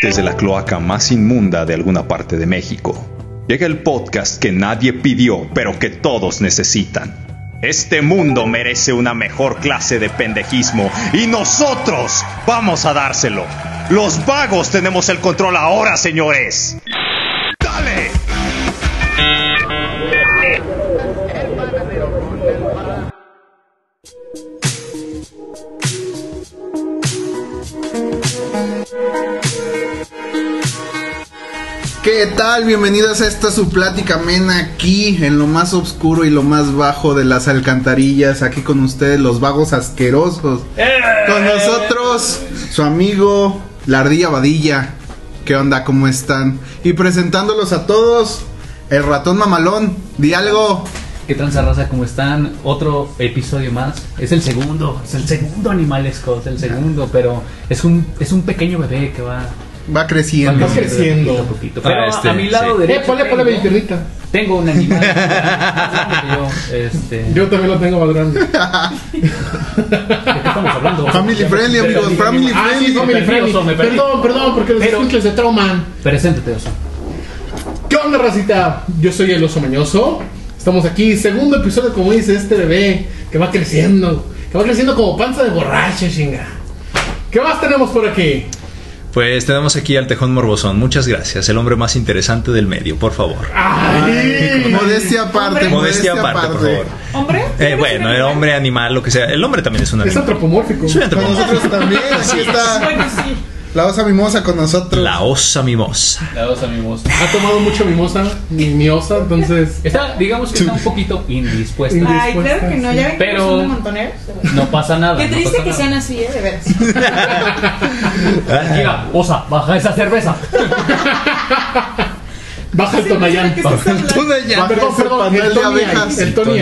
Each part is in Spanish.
Desde la cloaca más inmunda de alguna parte de México, llega el podcast que nadie pidió, pero que todos necesitan. Este mundo merece una mejor clase de pendejismo y nosotros vamos a dárselo. Los vagos tenemos el control ahora, señores. ¿Qué tal? Bienvenidos a esta su plática amena aquí en lo más oscuro y lo más bajo de las alcantarillas. Aquí con ustedes los vagos asquerosos. Con nosotros su amigo la ardilla vadilla. ¿Qué onda? ¿Cómo están? Y presentándolos a todos, el ratón mamalón. Di algo. ¿Qué tranza raza? ¿Cómo están? Otro episodio más. Es el segundo, es el segundo Animalesco, es el segundo, pero es un, es un pequeño bebé que va, Va creciendo. va creciendo. poquito a poquito. Pero Ah, este, a mi lado sí. derecho. Eh, ponle, ponle tengo- mi. Tengo un animal. yo, este, Yo también lo tengo más grande. ¿De qué estamos hablando? Family friendly, amigos. Family Ah, sí, friendly. family friendly. Oso, me perdí. Perdón, perdón, porque los Pero- escuchas se trauman. Preséntate, oso. ¿Qué onda, racita? Yo soy el oso mañoso. Estamos aquí, segundo episodio, como dice este bebé, que va creciendo. Que va creciendo como panza de borracho, chinga. ¿Qué más tenemos por aquí? Pues tenemos aquí al Tejón Morbosón. Muchas gracias. El hombre más interesante del medio, por favor. ¡Ay! Modestia aparte. Modestia aparte, por favor. ¿Hombre? Eh, bueno, el hombre, animal, lo que sea. El hombre también es un Es animal. antropomórfico. Es un Con antropomorfo. nosotros también. Aquí está Bueno, sí. La osa mimosa con nosotros. La osa mimosa. La dos amigos. Ha tomado mucho mimosa, mi, mi osa, entonces. Está, digamos que está un poquito indispuesta. Ay, claro que no, ya ven que Pero- son de montoneros. No pasa nada. Qué triste que nada. sean así, ¿eh? De veras. Mira, osa, baja esa cerveza. Baja el Tonayán. Tú de ya. Perdón, perdón, el de Tony el Tony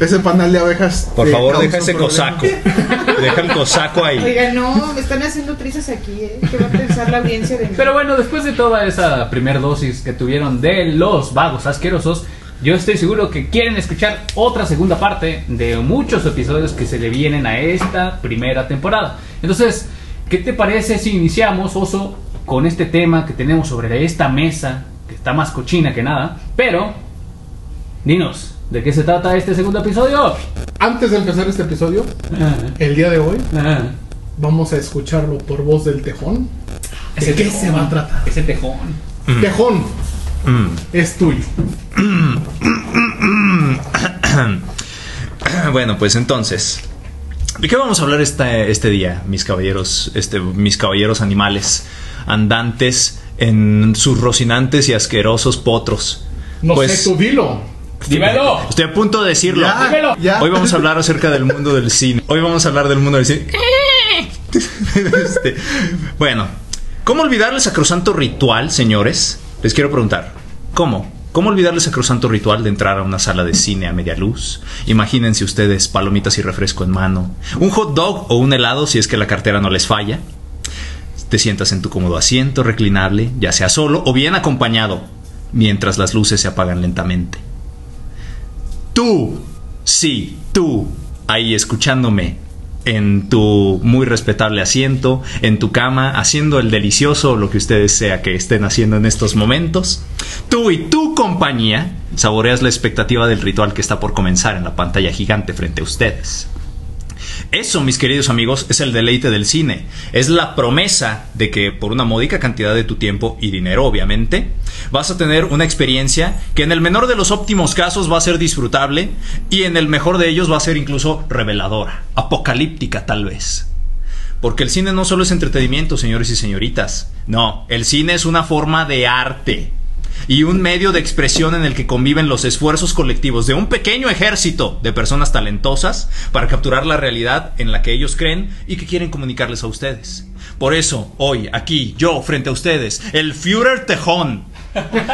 Ese panal de abejas. Por favor, deja ese cosaco. Deja el cosaco ahí. Oiga, no, me están haciendo trizas aquí, ¿eh? ¿Qué va a pensar la audiencia de mí? Pero bueno, después de toda esa primer dosis que tuvieron de los vagos asquerosos, yo estoy seguro que quieren escuchar otra segunda parte de muchos episodios que se le vienen a esta primera temporada. Entonces, ¿qué te parece si iniciamos, Oso, con este tema que tenemos sobre esta mesa, que está más cochina que nada? Pero, dinos, ¿de qué se trata este segundo episodio? Antes de empezar este episodio, el día de hoy, vamos a escucharlo por voz del tejón. ¿De qué se va a tratar? Ese tejón. Tejón, Mm. es tuyo. Bueno, pues entonces. ¿De qué vamos a hablar esta- este día, mis caballeros, este, mis caballeros animales, andantes en sus rocinantes y asquerosos potros? No Pues, sé, tú dilo. ¡Dímelo! Estoy a punto de decirlo. Ya, Dímelo. ya. Hoy vamos a hablar acerca del mundo del cine. Hoy vamos a hablar del mundo del cine. Este, bueno, ¿cómo olvidar el sacrosanto ritual, señores? Les quiero preguntar, ¿cómo? ¿Cómo olvidar el sacrosanto ritual de entrar a una sala de cine a media luz? Imagínense ustedes palomitas y refresco en mano, un hot dog o un helado si es que la cartera no les falla. Te sientas en tu cómodo asiento reclinable, ya sea solo o bien acompañado, mientras las luces se apagan lentamente. Tú, sí, tú, ahí escuchándome en tu muy respetable asiento, en tu cama, haciendo el delicioso lo que ustedes sea que estén haciendo en estos momentos. Tú y tu compañía saboreas la expectativa del ritual que está por comenzar en la pantalla gigante frente a ustedes. Eso, mis queridos amigos, es el deleite del cine. Es la promesa de que por una módica cantidad de tu tiempo y dinero, obviamente, vas a tener una experiencia que en el menor de los óptimos casos va a ser disfrutable y en el mejor de ellos va a ser incluso reveladora, apocalíptica tal vez. Porque el cine no solo es entretenimiento, señores y señoritas. No, el cine es una forma de arte y un medio de expresión en el que conviven los esfuerzos colectivos de un pequeño ejército de personas talentosas para capturar la realidad en la que ellos creen y que quieren comunicarles a ustedes. Por eso, hoy, aquí, yo, frente a ustedes, el Führer Tejón,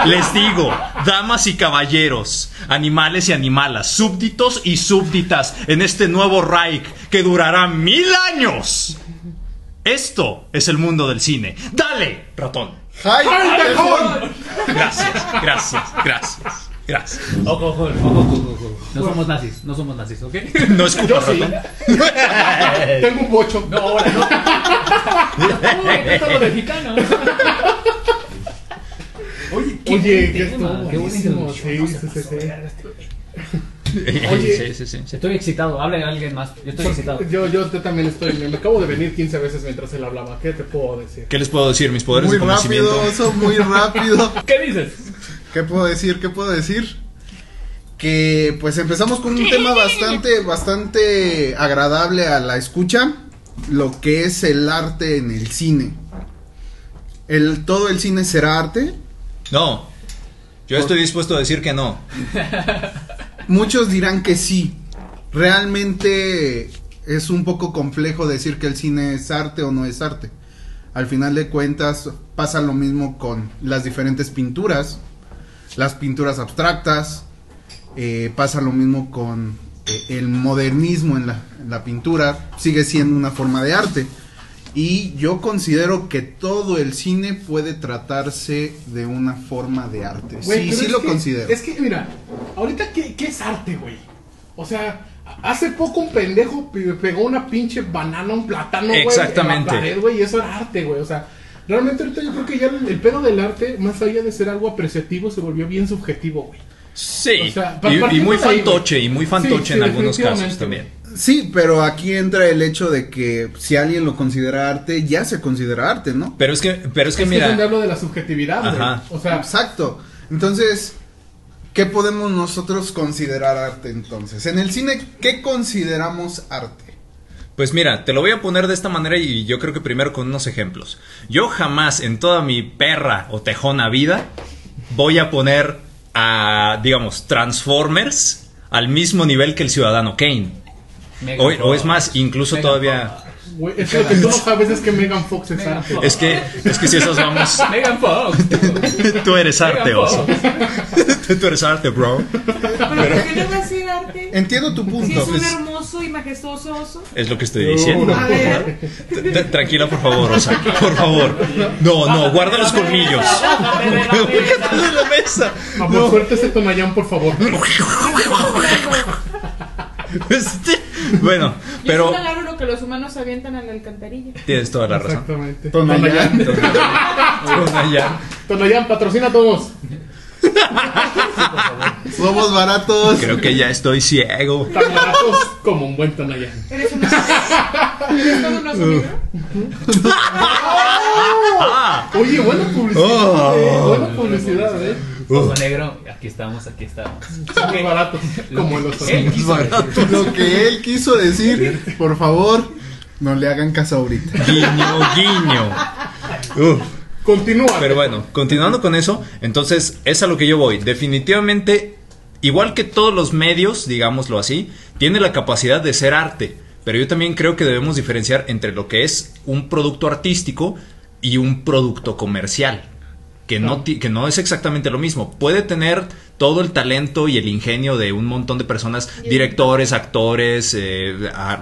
les digo, damas y caballeros, animales y animalas, súbditos y súbditas en este nuevo Reich que durará mil años. Esto es el mundo del cine. ¡Dale, ratón! ¡Ay, ¡Ay, tejón! Gracias, gracias, gracias. Gracias. Ojo, ojo, ojo, ojo, ojo. No somos nazis, no somos nazis, ¿ok? No es Yo sí. Tengo un bocho. No, ahora no. Uy, ¿qué tal lo mexicano? Oye, qué Oye, buen que tema, estuvo qué buenísimo. Sí, sí, sí, Oye. sí, sí, sí, sí. Estoy excitado, hable alguien más. Yo estoy excitado. Yo, yo, yo también estoy. Me, me acabo de venir 15 veces mientras él hablaba. ¿Qué te puedo decir? ¿Qué les puedo decir? Mis poderes Muy de rápido, conocimiento. oso, muy rápido. ¿Qué dices? ¿Qué puedo decir? ¿Qué puedo decir? Que pues empezamos con un tema bastante, bastante agradable a la escucha, lo que es el arte en el cine. El, ¿Todo el cine será arte? No. Yo estoy dispuesto a decir que no. Muchos dirán que sí. Realmente es un poco complejo decir que el cine es arte o no es arte. Al final de cuentas pasa lo mismo con las diferentes pinturas, las pinturas abstractas, eh, pasa lo mismo con eh, el modernismo en la, en la pintura, sigue siendo una forma de arte. Y yo considero que todo el cine puede tratarse de una forma de arte. Sí, sí lo que- considero. Es que, mira, ahorita, ¿qué, qué es arte, güey? O sea, hace poco un pendejo pe- pegó una pinche banana, un plátano, güey. Exactamente. En la pared, güey, y eso era arte, güey. O sea, realmente ahorita yo creo que ya el, el pedo del arte, más allá de ser algo apreciativo, se volvió bien subjetivo, güey. Sí. O sea, y- muy ahí, fantoche, y muy fantoche sí, en algunos casos también. Sí, pero aquí entra el hecho de que si alguien lo considera arte, ya se considera arte, ¿no? Pero es que, pero es que es que mira, hablo de la subjetividad. Ajá. O sea, Exacto. Entonces, ¿qué podemos nosotros considerar arte entonces? En el cine, ¿qué consideramos arte? pues mira, te lo voy a poner de esta manera y yo creo que primero con unos ejemplos. Yo jamás en toda mi perra o tejona vida voy a poner a, digamos, Transformers al mismo nivel que el Ciudadano Kane. Megan O, o es más, incluso Megan todavía... Fox. güey, es que lo que tú no sabes es que Megan Fox es Megan arte. Fox. Es que, es que si esos vamos... Megan Fox. Tú eres arte, Megan oso. Fox. Tú eres arte, bro. Pero ¿por qué no va a ser arte? Entiendo tu Si punto. es un hermoso y majestuoso oso. Es lo que estoy diciendo. A ver. Tranquila, por favor, Osa. Por favor. No, no, guarda los colmillos. Bájate de la mesa. Vamos, suerte ese Tonayán, por favor. Este, Bueno, pero es un alarma lo que los humanos avientan a la alcantarilla. tienes toda la razón. Exactamente. Tonayán. Tonayán. Tonayán, patrocina a todos. Somos baratos. Creo que ya estoy ciego. Tan baratos como un buen Tonayán. ¿Eres un oso? ¿Eres todo un oso negro? Oye, buena publicidad, Oh. eh. Buena publicidad, eh. Ojo negro, aquí estamos, aquí estamos. Somos baratos. Como los quiso decir. Lo que él quiso decir, por favor, no le hagan caso ahorita. guiño, guiño. Uf. Continúa. Pero bueno, continuando con eso, entonces es a lo que yo voy. Definitivamente, igual que todos los medios, digámoslo así, tiene la capacidad de ser arte. Pero yo también creo que debemos diferenciar entre lo que es un producto artístico y un producto comercial. Que no, que no es exactamente lo mismo. Puede tener todo el talento y el ingenio de un montón de personas, directores, actores, eh,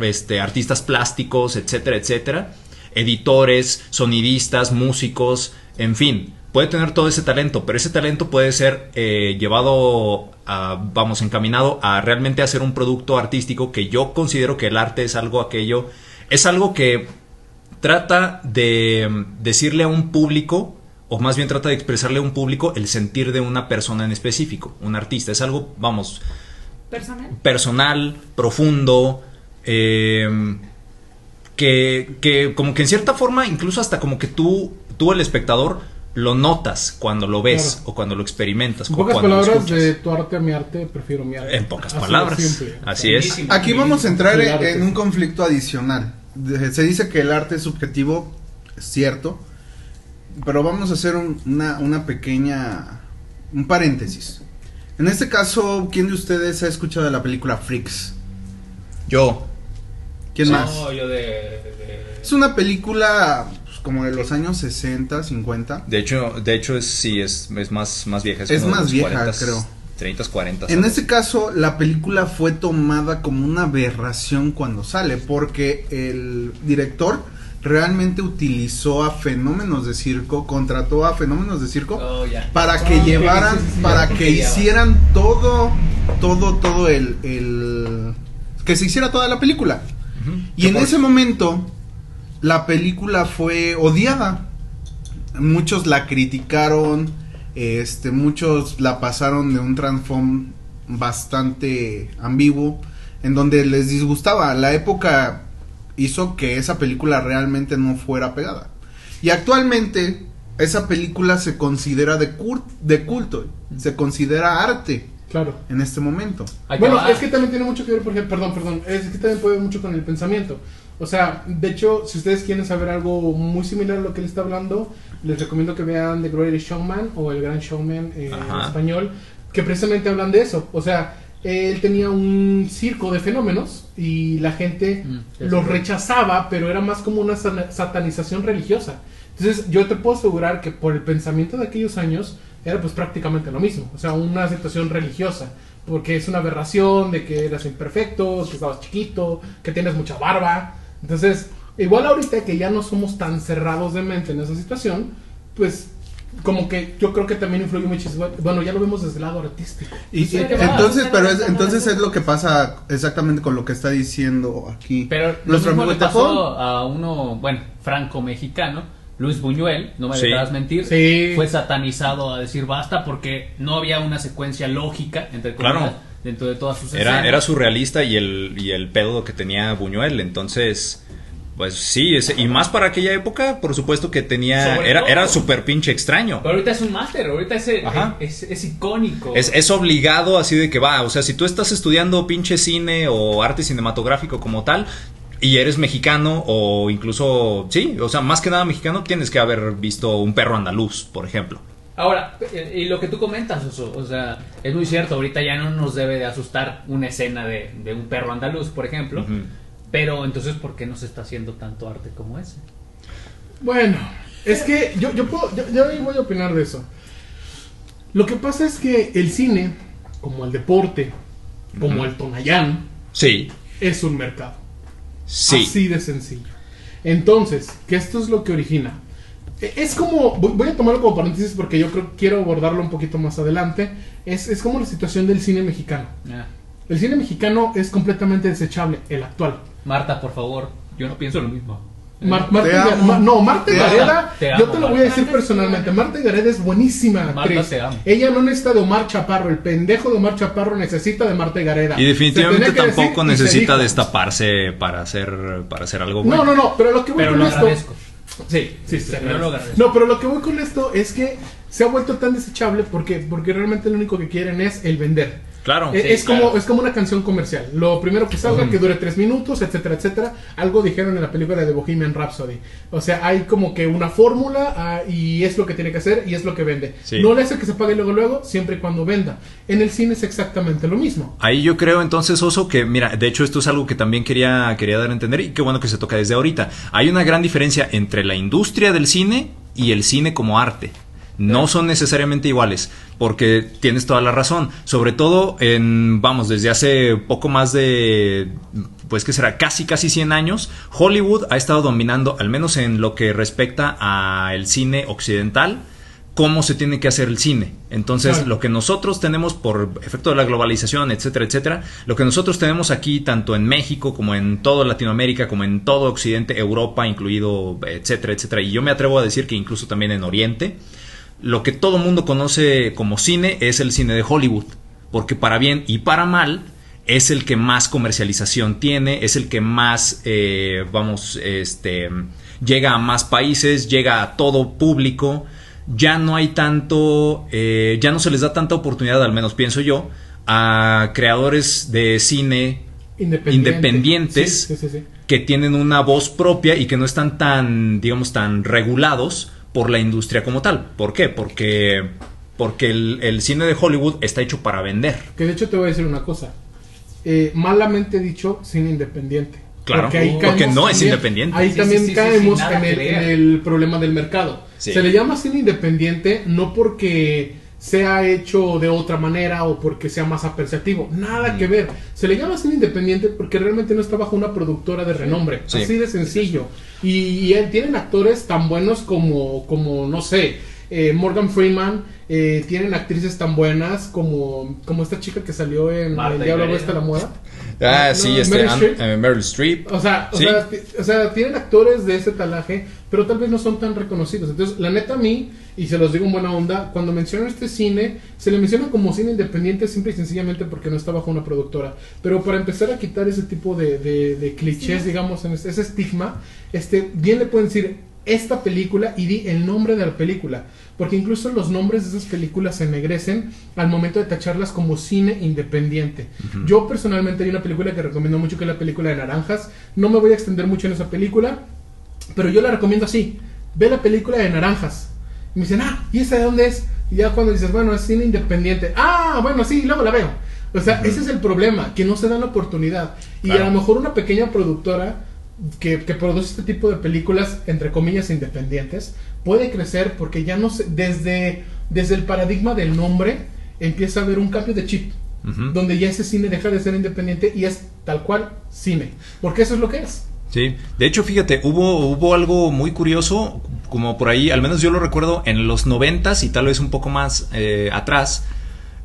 este, artistas plásticos, etcétera, etcétera, editores, sonidistas, músicos, en fin. Puede tener todo ese talento, pero ese talento puede ser eh, llevado, a, vamos, encaminado a realmente hacer un producto artístico que yo considero que el arte es algo aquello, es algo que trata de mm, decirle a un público, o más bien trata de expresarle a un público el sentir de una persona en específico, un artista. Es algo, vamos, ¿Personal? personal, profundo, eh, que, que como que en cierta forma, incluso hasta como que tú, tú el espectador, lo notas cuando lo ves Claro. o cuando lo experimentas. En pocas cuando lo palabras, de tu arte a mi arte, prefiero mi arte. En pocas Así palabras. simple. Así es. Aquí vamos a entrar en, en un conflicto adicional. Se dice que el arte es subjetivo, es cierto, pero vamos a hacer un- una, una pequeña, un paréntesis. En este caso, ¿quién de ustedes ha escuchado de la película Freaks? Yo. ¿Quién más? No, yo de. de- Es una película pues, como de los años 60, 50. De hecho, de hecho es, sí, es, es más, más vieja. Es más vieja, creo. 30, 40. En este caso, la película fue tomada como una aberración cuando sale, porque el director realmente utilizó a fenómenos de circo, contrató a fenómenos de circo Oh, para que ok, llevaran, sí, sí, sí, para que hicieran todo, todo, todo el, el, que se hiciera toda la película. Y en ese momento, la película fue odiada. Muchos la criticaron, este, muchos la pasaron de un transform bastante ambiguo, en donde les disgustaba. La época hizo que esa película realmente no fuera pegada. Y actualmente, esa película se considera de, cur- de culto, se considera arte Claro. en este momento. Bueno, va. es que también tiene mucho que ver, porque, perdón, perdón, es que también puede ver mucho con el pensamiento. O sea, de hecho, si ustedes quieren saber algo muy similar a lo que él está hablando, les recomiendo que vean The Greatest Showman o El Gran Showman eh, en español, que precisamente hablan de eso. O sea, él tenía un circo de fenómenos y la gente Mm, los rechazaba, pero era más como una satanización religiosa. Entonces, yo te puedo asegurar que por el pensamiento de aquellos años era pues prácticamente lo mismo, o sea, una situación religiosa, porque es una aberración de que eras imperfecto, que estabas chiquito, que tienes mucha barba. Entonces, igual ahorita que ya no somos tan cerrados de mente en esa situación, pues como que yo creo que también influye muchísimo. Bueno, ya lo vemos desde el lado artístico. Y, Sí, entonces, pero es, entonces es lo que pasa exactamente con lo que está diciendo aquí Pero lo nuestro mismo amigo le pasó a uno, bueno, franco-mexicano, Luis Buñuel, no me Sí. dejarás mentir, Sí. fue satanizado a decir basta porque no había una secuencia lógica, entre comillas, Claro. dentro de todas sus Era, escenas. era surrealista y el, y el pedo que tenía Buñuel, entonces... Pues sí, ese- y más para aquella época, por supuesto que tenía... Sobre Era, todo. era súper pinche extraño. Pero ahorita es un máster, ahorita es, Ajá. es, es icónico. Es, es obligado así de que va, o sea, si tú estás estudiando pinche cine o arte cinematográfico como tal y eres mexicano o incluso, sí, o sea, más que nada mexicano, tienes que haber visto un perro andaluz, por ejemplo. Ahora, eh, y lo que tú comentas, Oso, o sea, es muy cierto, ahorita ya no nos debe de asustar una escena de, de un perro andaluz, por ejemplo, Ujú. Pero entonces, ¿por qué no se está haciendo tanto arte como ese? Bueno, es que yo, yo puedo, yo, voy a opinar de eso. Lo que pasa es que el cine, como el deporte, como el Tonayán, Sí, es un mercado. sí. Así de sencillo. Entonces, que esto es lo que origina. E- Es como, voy voy a tomarlo como paréntesis porque yo creo quiero abordarlo un poquito más adelante. Es, es como la situación del cine mexicano. Ah, El cine mexicano es completamente desechable, el actual. Marta, por favor, yo no pienso lo mismo. Mar- Te Marta amo. Ga- Ma- no, Marta Gareda, Te yo te lo voy a decir personalmente. Marta Gareda es buenísima Marta, actriz. te amo. Ella no necesita de Omar Chaparro. El pendejo de Omar Chaparro necesita de Marta Gareda. Y definitivamente tampoco necesita destaparse para hacer, para hacer algo No, bueno. no, no, pero lo que voy Pero con lo esto. agradezco. Sí, sí, sí. Pero lo agradezco. No, pero lo que voy con esto es que se ha vuelto tan desechable porque, porque realmente lo único que quieren es el vender. Claro. Eh, Sí, es, como, es como una canción comercial. Lo primero que salga, que dure tres minutos, etcétera, etcétera. Algo dijeron en la película de Bohemian Rhapsody. O sea, hay como que una fórmula ah, y es lo que tiene que hacer y es lo que vende. Sí. No le hace que se pague luego, luego, siempre y cuando venda. En el cine es exactamente lo mismo. Ahí yo creo entonces, Oso, que mira, de hecho esto es algo que también quería, quería dar a entender y qué bueno que se toca desde ahorita. Hay una gran diferencia entre la industria del cine y el cine como arte. No son necesariamente iguales, porque tienes toda la razón. Sobre todo en, vamos, desde hace poco más de, pues que será, casi, casi 100 años, Hollywood ha estado dominando, al menos en lo que respecta al cine occidental, cómo se tiene que hacer el cine. Entonces, Claro. lo que nosotros tenemos por efecto de la globalización, etcétera, etcétera, lo que nosotros tenemos aquí, tanto en México como en toda Latinoamérica, como en todo Occidente, Europa, incluido, etcétera, etcétera, y yo me atrevo a decir que incluso también en Oriente, lo que todo mundo conoce como cine es el cine de Hollywood, porque para bien y para mal es el que más comercialización tiene, es el que más, eh, vamos, este, llega a más países, llega a todo público, ya no hay tanto, eh, ya no se les da tanta oportunidad, al menos pienso yo, a creadores de cine Independiente. Independientes. Sí, sí, sí, sí. que tienen una voz propia y que no están tan, digamos, tan regulados por la industria como tal. ¿Por qué? Porque, porque el, el cine de Hollywood está hecho para vender. Que de hecho te voy a decir una cosa. Eh, malamente dicho, cine independiente. Claro, ahí porque no es independiente. Ahí Sí, también sí, sí, sí, caemos en, el, en problema del mercado. Sí. Se le llama cine independiente no porque sea hecho de otra manera o porque sea más apreciativo. Nada que ver. Se le llama cine independiente porque realmente no está bajo una productora de renombre. Sí. Así de sencillo. Y, y, tienen actores tan buenos como, como no sé, eh, Morgan Freeman. eh, tienen actrices tan buenas como, como esta chica que salió en Marta El Diablo. Veste la Moda. Ah, No, sí, no, este, Meryl Streep. eh, Meryl Streep. O sea, o, Sí. sea, o sea, tienen actores de ese talaje, pero tal vez no son tan reconocidos. Entonces, la neta a mí, y se los digo en buena onda, cuando mencionan este cine, se le menciona como cine independiente simple y sencillamente porque no está bajo una productora. Pero para empezar a quitar ese tipo de, de- de clichés, digamos, en ese, ese estigma, este, bien le pueden decir esta película y di el nombre de la película. Porque incluso los nombres de esas películas se ennegrecen al momento de tacharlas como cine independiente. Yo personalmente hay una película que recomiendo mucho que es la película de Naranjas. No me voy a extender mucho en esa película, pero yo la recomiendo así. Ve la película de Naranjas. Y me dicen, ah, ¿y esa de dónde es? Y ya cuando dices, bueno, es cine independiente. Ah, bueno, sí, luego la veo. O sea, ese es el problema, que no se dan la oportunidad. Y Claro. a lo mejor una pequeña productora que, que produce este tipo de películas, entre comillas, independientes, puede crecer porque ya no se, desde, desde el paradigma del nombre empieza a haber un cambio de chip, donde ya ese cine deja de ser independiente y es tal cual cine, porque eso es lo que es. Sí, de hecho, fíjate, hubo, hubo algo muy curioso, como por ahí, al menos yo lo recuerdo, en los noventas y tal vez un poco más eh, atrás,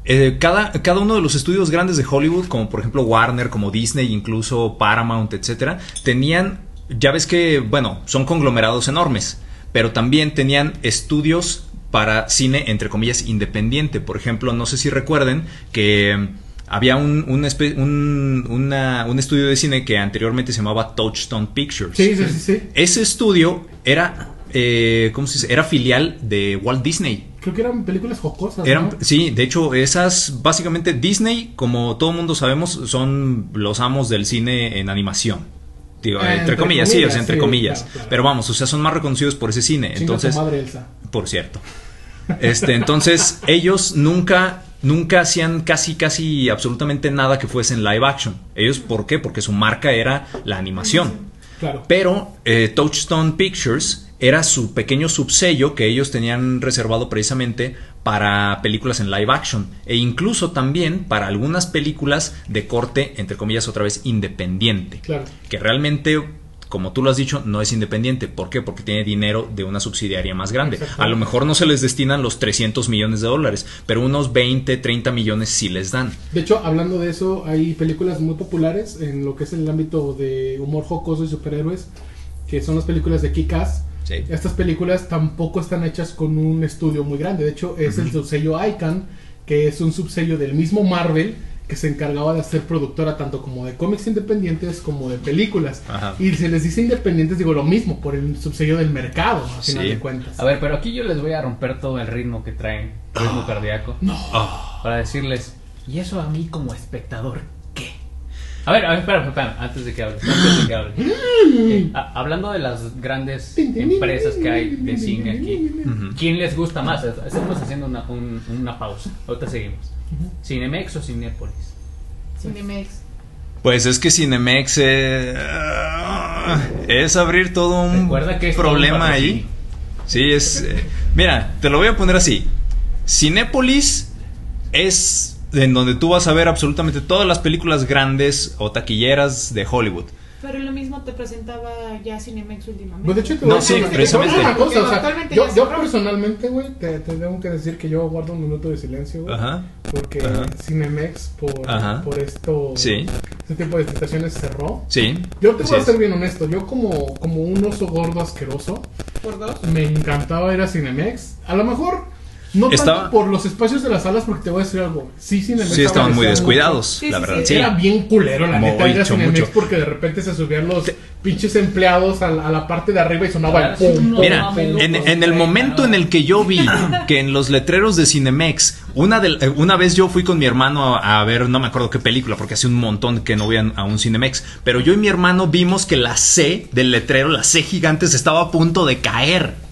eh, cada, cada uno de los estudios grandes de Hollywood, como por ejemplo Warner, como Disney, incluso Paramount, etcétera, tenían, ya ves que, bueno, son conglomerados enormes, pero también tenían estudios para cine, entre comillas, independiente. Por ejemplo, no sé si recuerden que mm, había un, un, espe- un- una- un estudio de cine que anteriormente se llamaba Touchstone Pictures. Sí, sí. sí. Ese estudio era, eh, ¿cómo se dice? Era filial de Walt Disney. Creo que eran películas jocosas. Eran, ¿no? Sí, de hecho, esas, básicamente Disney, como todo mundo sabemos, son los amos del cine en animación. Digo, Eh, entre, entre comillas, sí, o sea, entre sí, comillas. claro, claro. Pero vamos, o sea, son más reconocidos por ese cine. Chinga entonces, madre Elsa. por cierto. Este, entonces, ellos nunca, nunca hacían casi, casi absolutamente nada que fuese en live action. Ellos, ¿por qué? Porque su marca era la animación. Claro. Pero eh, Touchstone Pictures era su pequeño subsello que ellos tenían reservado precisamente para películas en live action e incluso también para algunas películas de corte, entre comillas, otra vez independiente. Claro. Que realmente, como tú lo has dicho, no es independiente. ¿Por qué? Porque tiene dinero de una subsidiaria más grande. A lo mejor no se les destinan los 300 millones de dólares, pero unos 20, 30 millones sí les dan. De hecho, hablando de eso, hay películas muy populares en lo que es el ámbito de humor jocoso y superhéroes, que son las películas de Kick-Ass. Sí. Estas películas tampoco están hechas con un estudio muy grande. De hecho, es el subsello ICANN, que es un subsello del mismo Marvel, que se encargaba de hacer productora tanto como de cómics independientes como de películas. Ajá. Y se les dice independientes, digo lo mismo, por el subsello del mercado, a final Sí. de cuentas. A ver, pero aquí yo les voy a romper todo el ritmo que traen, ritmo cardíaco, Ah, para decirles, ¿y eso a mí como espectador? A ver, a ver, espera, espera, antes de que hables, antes de que hables. Eh, a- hablando de las grandes empresas que hay de cine aquí. ¿quién les gusta más? Estamos haciendo una, un- una pausa, ahorita seguimos. ¿Cinemex o Cinépolis? Cinemex. Pues es que Cinemex eh, es abrir todo un Recuerda que es todo un problema patrocinio. ahí. Sí, es. eh, mira, te lo voy a poner así. Cinépolis es en donde tú vas a ver absolutamente todas las películas grandes o taquilleras de Hollywood. Pero lo mismo te presentaba ya Cinemex últimamente. Pues de hecho, te No, voy a sí, precisamente. una cosa, o sea, Actualmente yo, yo personalmente, güey, te, te tengo que decir que yo guardo un minuto de silencio, güey. Ajá. Porque Ajá. Cinemex, por, Ajá. por esto, Sí. este tipo de estaciones cerró. Sí. Yo te voy a ser bien honesto, yo como, como un oso gordo asqueroso, Por dos. me encantaba ir a Cinemex. A lo mejor, no Estaba- tanto por los espacios de las salas, porque te voy a decir algo. Sí, Cinemex. Sí, estaban muy descuidados, Sí, la sí, verdad. sí. Era bien culero, la neta, ir a Cinemex mucho. porque de repente se subían los pinches empleados a, la- a la parte de arriba y sonaba el sí, pum, no Mira, en, el momento no. en el que yo vi que en los letreros de Cinemex, una, de, eh, una vez yo fui con mi hermano a, a ver, no me acuerdo qué película, porque hace un montón que no voy a, a un Cinemex, pero yo y mi hermano vimos que la C del letrero, la C gigante, se estaba a punto de caer.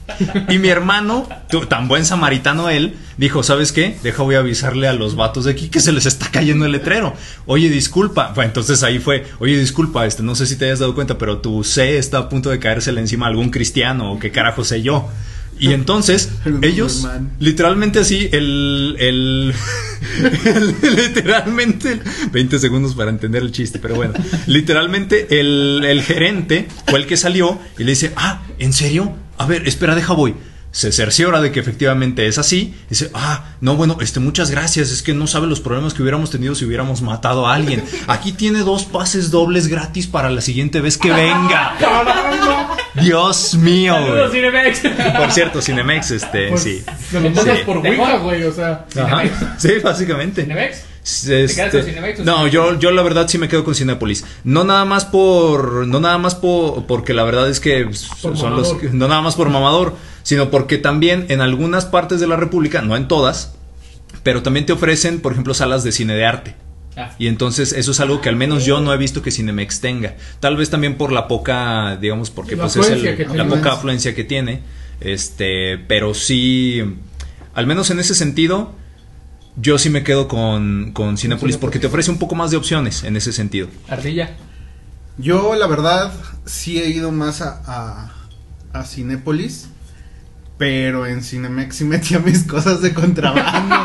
Y mi hermano, tú, tan buen samaritano él, dijo, ¿sabes qué? Deja voy a avisarle a los vatos de aquí que se les está cayendo el letrero. Oye, disculpa. Bueno, entonces ahí fue, oye, disculpa, este, no sé si te hayas dado cuenta, pero tu C está a punto de caérsele encima a algún cristiano o qué carajo sé yo. Y entonces, El ellos, literalmente así, el, el, el- literalmente, 20 segundos para entender el chiste, pero bueno, literalmente el, el gerente fue el que salió y le dice, ah, ¿en serio? A ver, espera, deja voy. Se cerciora de que efectivamente es así. Dice, ah, no, bueno, este, muchas gracias. Es que no sabe los problemas que hubiéramos tenido si hubiéramos matado a alguien. Aquí tiene dos pases dobles gratis para la siguiente vez que venga. Dios mío, Saludos, güey. Cinemex. Por cierto, Cinemex, este, Pues, sí. Me lo mandas Sí. por Wicca, güey, o sea. Ajá. Sí, básicamente. ¿Cinemex? Este, ¿Te quedas con Cinemex o no, yo, yo la verdad sí me quedo con Cinépolis. No nada más por, no nada más por, porque la verdad es que Por son los, no nada más por mamador, sino porque también en algunas partes de la República, no en todas, pero también te ofrecen, por ejemplo, salas de cine de arte. Ah. Y entonces eso es algo que al menos yo no he visto que Cinemex tenga. Tal vez también por la poca, digamos, porque La pues es el- la poca afluencia que tiene. Este, pero sí, al menos en ese sentido, yo sí me quedo con, con Cinépolis porque te ofrece un poco más de opciones en ese sentido. Ardilla. Yo, la verdad, sí he ido más a, a, a Cinépolis. Pero en Cinemex sí metía mis cosas de contrabando.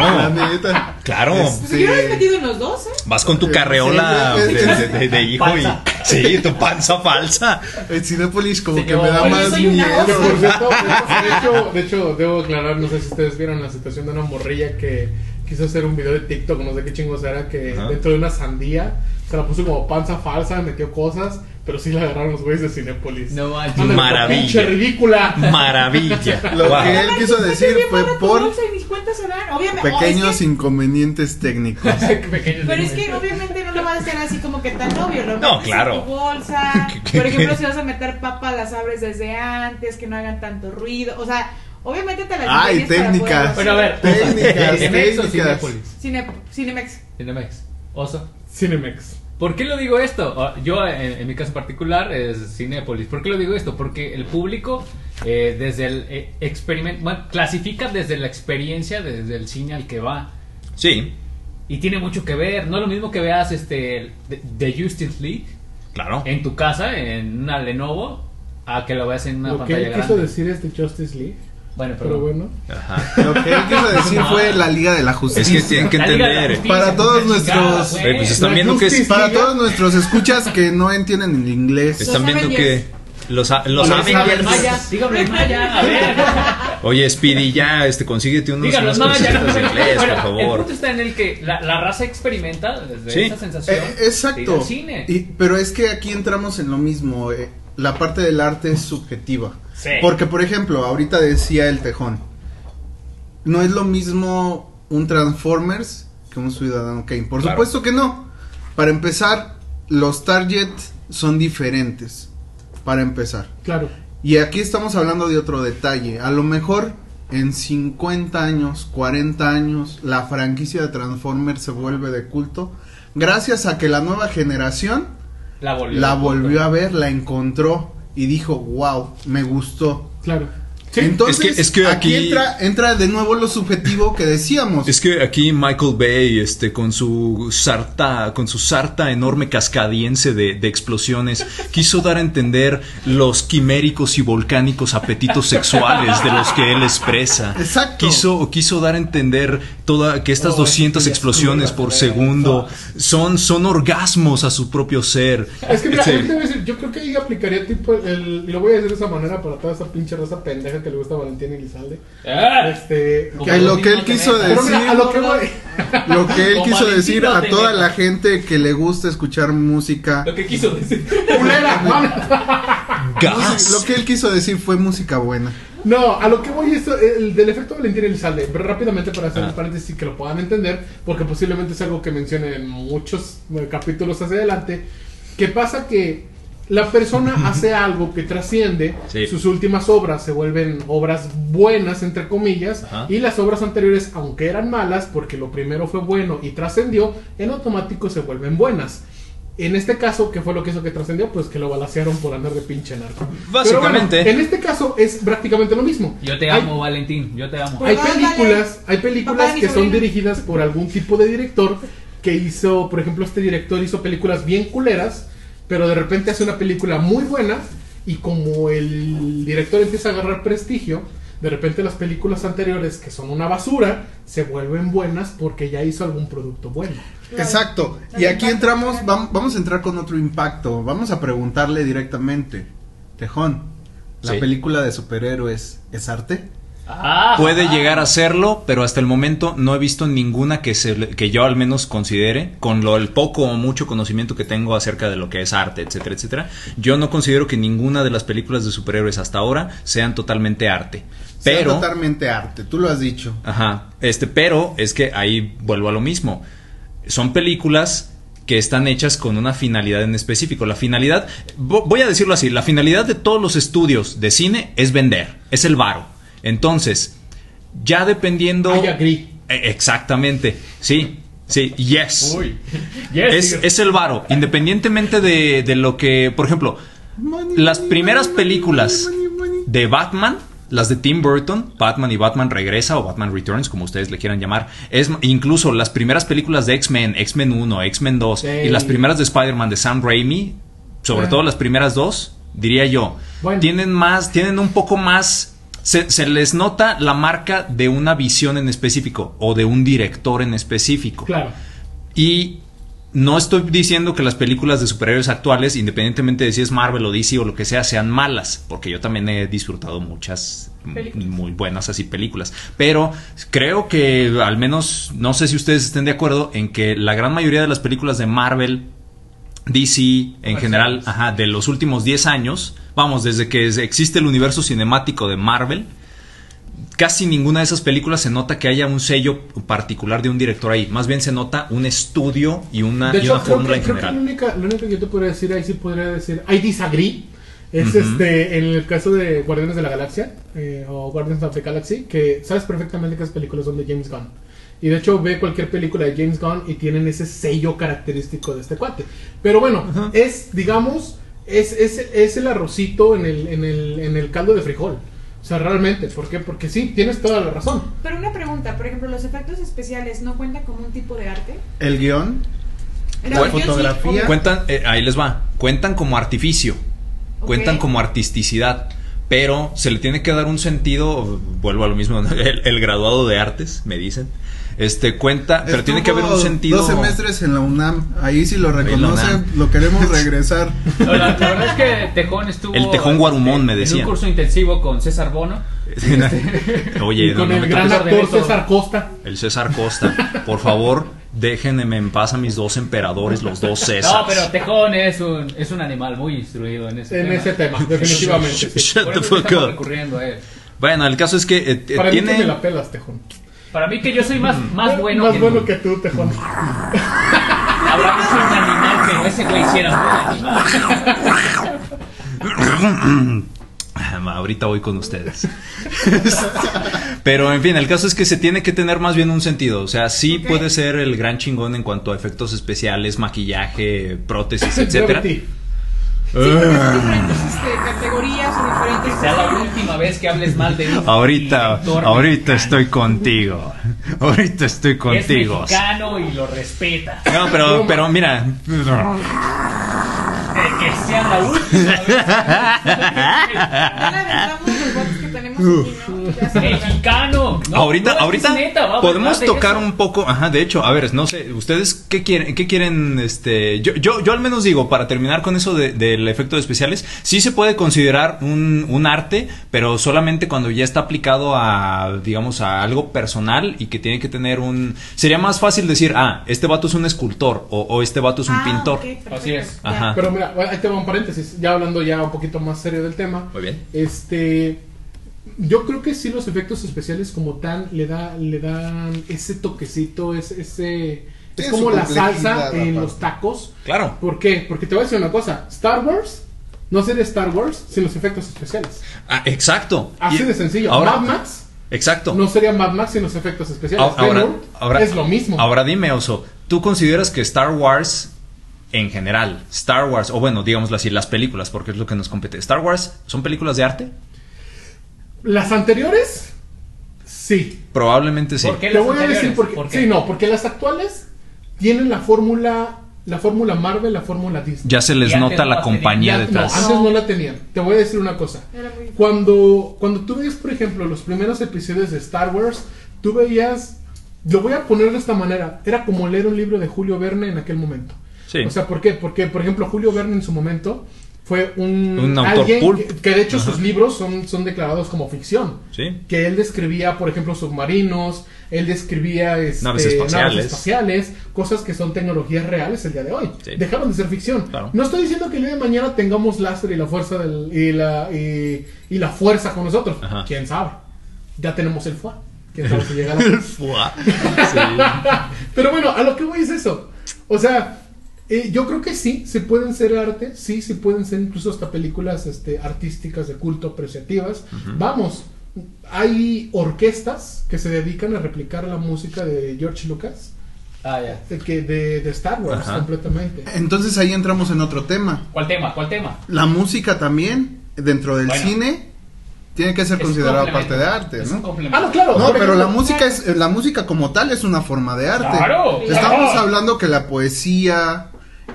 La Claro, neta. claro. Es- Pues yo lo he metido en los dos, ¿eh? Vas con tu carreola Sí, de, sí, de- de- de hijo y... Sí, tu panza falsa. En Cinépolis como Sí, que me da más miedo. Que por cierto, de hecho, de hecho, debo aclarar, no sé si ustedes vieron la situación de una morrilla que quiso hacer un video de TikTok, no sé qué chingos era, que dentro de una sandía se la puso como panza falsa, metió cosas, pero sí la agarraron los güeyes de Cinépolis. No manches. Maravilla. pinche ridícula. Maravilla. Lo Wow. que él quiso decir fue por bolsa y mis cuentas se dan. Obviamente, pequeños es que- inconvenientes técnicos. Pequeños Pero es que obviamente no lo vas a hacer así como que tan obvio. Lo No, claro. en tu bolsa. ¿Qué- qué- Por ejemplo, si vas a meter papas, las abres desde antes, que no hagan tanto ruido. O sea, obviamente te las Ay, técnicas. Bueno, a ver. Técnicas, ¿Cinemex o técnicas. Cinépolis? Cine, Cinemex. Cinemex. Oso. Cinemex. ¿Por qué lo digo esto? Ah, Yo, en, en mi caso particular, es Cinépolis. ¿Por qué lo digo esto? Porque el público, eh, desde el eh, experimento, bueno, clasifica desde la experiencia, desde el cine al que va. Sí, Y tiene mucho que ver. No es lo mismo que veas este The- Justice League claro. en tu casa, en una Lenovo, a que lo veas en una Lo que pantalla él quiso grande. decir es de Justice League, Bueno, pero pero bueno. Ajá. Lo que él quiso decir fue la Liga de la Es Justicia. que tienen que entender. Para todos nuestros- chingada, pues están viendo que es- Para todos nuestros escuchas que no entienden el inglés. Están Los viendo que los, los Díganlo en Avengers. Maya, díganlo en Maya, a ver. Oye, Speedy, ya, este, consíguete unos, Díganlo unas Maya. cositas de inglés, Bueno, por El favor. punto está en el que la, la raza experimenta desde Sí. esa sensación. Eh, de ir al exacto. cine. Y- pero es que aquí entramos en lo mismo. eh, la parte del arte es subjetiva. Sí. Porque, por ejemplo, ahorita decía el tejón. No es lo mismo un Transformers que un Ciudadano Kane. Por Claro. supuesto que no. Para empezar, los target son diferentes. Para empezar. Claro. Y aquí estamos hablando de otro detalle. A lo mejor en 50 años, 40 años, la franquicia de Transformers se vuelve de culto. Gracias a que la nueva generación La volvió. la volvió a ver, la encontró y dijo, wow, me gustó. Claro. Entonces, Es que- es que aquí, aquí- entra, entra de nuevo lo subjetivo que decíamos. Es que aquí Michael Bay, este, con su sarta, con su sarta enorme cascadiense de, de explosiones, quiso dar a entender los quiméricos y volcánicos apetitos sexuales de los que él expresa. Exacto. Quiso, quiso dar a entender toda, que estas Oh, 200 sí, explosiones por segundo son, son orgasmos a su propio ser. Es que mira, Sí. decir, yo creo que ahí aplicaría tipo el, y lo voy a decir de esa manera para toda esa pinche raza pendeja que le gusta Valentín Elizalde. ¡Ah! Este, Que lo que él quiso mira, decir- a lo que voy, Lo que él quiso decir a toda la gente que le gusta escuchar música. Lo que quiso decir. Lo que él quiso decir fue música buena. No, a lo que voy es el del efecto Valentín Elizalde, pero rápidamente para hacer Ah. un paréntesis y que lo puedan entender, porque posiblemente es algo que mencioné en muchos eh, capítulos hacia adelante, que pasa que la persona hace algo que trasciende, Sí. sus últimas obras se vuelven obras buenas, entre comillas, Ajá. y las obras anteriores, aunque eran malas, porque lo primero fue bueno y trascendió, en automático se vuelven buenas. En este caso, ¿qué fue lo que hizo que trascendió? Pues que lo balacearon por andar de pinche narco. Básicamente. Pero bueno, en este caso es prácticamente lo mismo. Yo te Hay- amo, Valentín. Yo te amo. Pues Hay Perdón, películas, hay películas que son dirigidas por algún tipo de director que hizo, por ejemplo, este director hizo películas bien culeras, pero de repente hace una película muy buena Y como el director empieza a agarrar prestigio, de repente las películas anteriores, que son una basura, se vuelven buenas porque ya hizo algún producto bueno. Exacto. Y aquí entramos, vam- vamos a entrar con otro impacto. Vamos a preguntarle directamente. Tejón, ¿la Sí. película de superhéroes es arte? Ah, Puede llegar a serlo, pero hasta el momento no he visto ninguna que, se, que yo al menos considere, con lo el poco o mucho conocimiento que tengo acerca de lo que es arte, etcétera, etcétera. Yo no considero que ninguna de las películas de superhéroes hasta ahora sean totalmente arte. Pero, totalmente arte, tú lo has dicho. ajá, este, pero es que ahí vuelvo a lo mismo. Son películas que están hechas con una finalidad en específico. La finalidad, vo- voy a decirlo así, la finalidad de todos los estudios de cine es vender, es el varo. Entonces, ya dependiendo... I agree. Eh, Exactamente, sí, sí, yes. Uy. Yes, Es, el varo, independientemente de, de lo que, por ejemplo, Money, las money, primeras money, películas de Batman, las de Tim Burton, Batman y Batman Regresa o Batman Returns, como ustedes le quieran llamar, es incluso las primeras películas de X-Men, X-Men 1, X-Men 2 Sí. y las primeras de Spider-Man de Sam Raimi, sobre Ah. todo las primeras dos, diría yo, Bueno. tienen más, tienen un poco más se, se les nota la marca de una visión en específico o de un director en específico. Claro. Y no estoy diciendo que las películas de superhéroes actuales, independientemente de si es Marvel o DC o lo que sea, sean malas, porque yo también he disfrutado muchas Películas. muy buenas así películas. Pero creo que al menos, no sé si ustedes estén de acuerdo en que la gran mayoría de las películas de Marvel, DC en general, ajá, de los últimos 10 años, vamos, desde que existe el universo cinemático de Marvel, casi ninguna de esas películas se nota que haya un sello particular de un director ahí. Más bien se nota un estudio y una, De y hecho, una creo fórmula que, en creo que general. lo, única, lo único que yo te podría decir ahí sí podría decir, I disagree. Es este, en el caso de Guardianes de la Galaxia eh, o Guardians of the Galaxy, que sabes perfectamente que esas películas son de James Gunn. Y de hecho ve cualquier película de James Gunn y tienen ese sello característico de este cuate. Pero bueno, es, digamos, es, es, es el arrocito en el, en, el, en el caldo de frijol. O sea, realmente, ¿por qué? Porque sí, tienes toda la razón. Pero una pregunta, por ejemplo, ¿los efectos especiales no cuentan como un tipo de arte? El guion, La sí, fotografía. Cuentan, eh, ahí les va, cuentan como artificio, cuentan como artisticidad, pero se le tiene que dar un sentido, vuelvo a lo mismo, el, el graduado de artes, me dicen, este cuenta, pero tiene que haber un Estuvo sentido... Dos semestres en la UNAM. Ahí si lo en reconocen, lo queremos regresar. No, la, la verdad es que Tejón estuvo. El Tejón Guarumón, me En decían. un curso intensivo con César Bono. Oye, y no, con no el me gran actor. César Costa. el César Costa, por favor, déjenme en paz a mis dos emperadores, los dos Césars. No, pero Tejón es un, es un animal muy instruido en ese En tema. ese tema, definitivamente. sí. Shut Por the fuck up. a él. Bueno, el caso es que eh, eh, Para mí que me tiene... la pelas, Tejón. Para mí que yo soy más, más bueno Más que bueno tú. que tú, Tejón. Habrá que ser un animal, pero ese güey sí era un animal. Ahorita voy con ustedes. Pero en fin, el caso es que se tiene que tener más bien un sentido. O sea, sí puede ser el gran chingón en cuanto a efectos especiales, maquillaje, prótesis, etcétera. Sí, son diferentes este, categorías o diferentes. Que sea la última vez que hables mal de un Ahorita, ahorita mexicano. estoy contigo. Ahorita estoy Es contigo. mexicano y lo respeta. No, pero, pero mira. Que sea la última vez. Mexicano. No, ahorita, no, ahorita neta, podemos tocar eso. un poco, ajá, de hecho, a ver, no sé, ustedes qué quieren, qué quieren, este, yo, yo, yo al menos digo, para terminar con eso de- del efecto de especiales, sí se puede considerar un, un arte, pero solamente cuando ya está aplicado a, digamos, a algo personal y que tiene que tener un, sería más fácil decir, ah, este vato es un escultor o, o este vato es un Ah, pintor. Así es. Ajá. Pero mira, ahí te va un paréntesis. Ya hablando ya un poquito más serio del tema. Muy bien. Este. Yo creo que sí los efectos especiales como tal le da le dan ese toquecito, ese, ese es como la salsa en aparte. los tacos. Claro. ¿Por qué? Porque te voy a decir una cosa, Star Wars no sería Star Wars sin los efectos especiales. Ah, exacto. Así Y- de sencillo. Ahora, Mad Max exacto. no sería Mad Max sin los efectos especiales. Ah, ahora- es lo mismo. Ahora dime, Oso, ¿tú consideras que Star Wars, en general, Star Wars, o bueno, digámoslo así, las películas, porque es lo que nos compete, ¿Star Wars son películas de arte? Las anteriores, sí. Probablemente sí. ¿Por qué Te las voy a decir anteriores? por qué. ¿Por qué? Sí, no, porque las actuales tienen la fórmula la fórmula Marvel, la fórmula Disney. Ya se les nota no la compañía Ya- detrás. No, antes no la tenían. Te voy a decir una cosa. Cuando, cuando tú ves, por ejemplo, los primeros episodios de Star Wars, tú veías, lo voy a poner de esta manera, era como leer un libro de Julio Verne en aquel momento. Sí. O sea, ¿por qué? Porque, por ejemplo, Julio Verne en su momento fue un, Un autor alguien pulp. que, que de hecho sus libros son, son declarados como ficción. Sí. Que él describía, por ejemplo, submarinos, él describía este, Naves espaciales. espaciales, cosas que son tecnologías reales el día de hoy. Sí. Dejaron de ser ficción. Claro. No estoy diciendo que el día de mañana tengamos láser y la fuerza del, y, la, y, y la fuerza con nosotros. Ajá. ¿Quién sabe? Ya tenemos el FUA. ¿Quién sabe si llegará? Fua. Sí. Pero bueno, a lo que voy es eso. O sea, eh, yo creo que sí, se pueden ser arte, sí, se pueden ser incluso hasta películas este, artísticas de culto apreciativas. Vamos, hay orquestas que se dedican a replicar la música de George Lucas, Ah, ya. de, que, de, de Star Wars Ajá. completamente. Entonces ahí entramos en otro tema. ¿Cuál tema? ¿Cuál tema? La música también, dentro del Bueno. cine, tiene que ser Es considerada parte de arte, Es un ¿no? complemento. Ah, no, claro. No, pero la música es la música como tal es una forma de arte. Claro, Estamos claro. hablando que la poesía,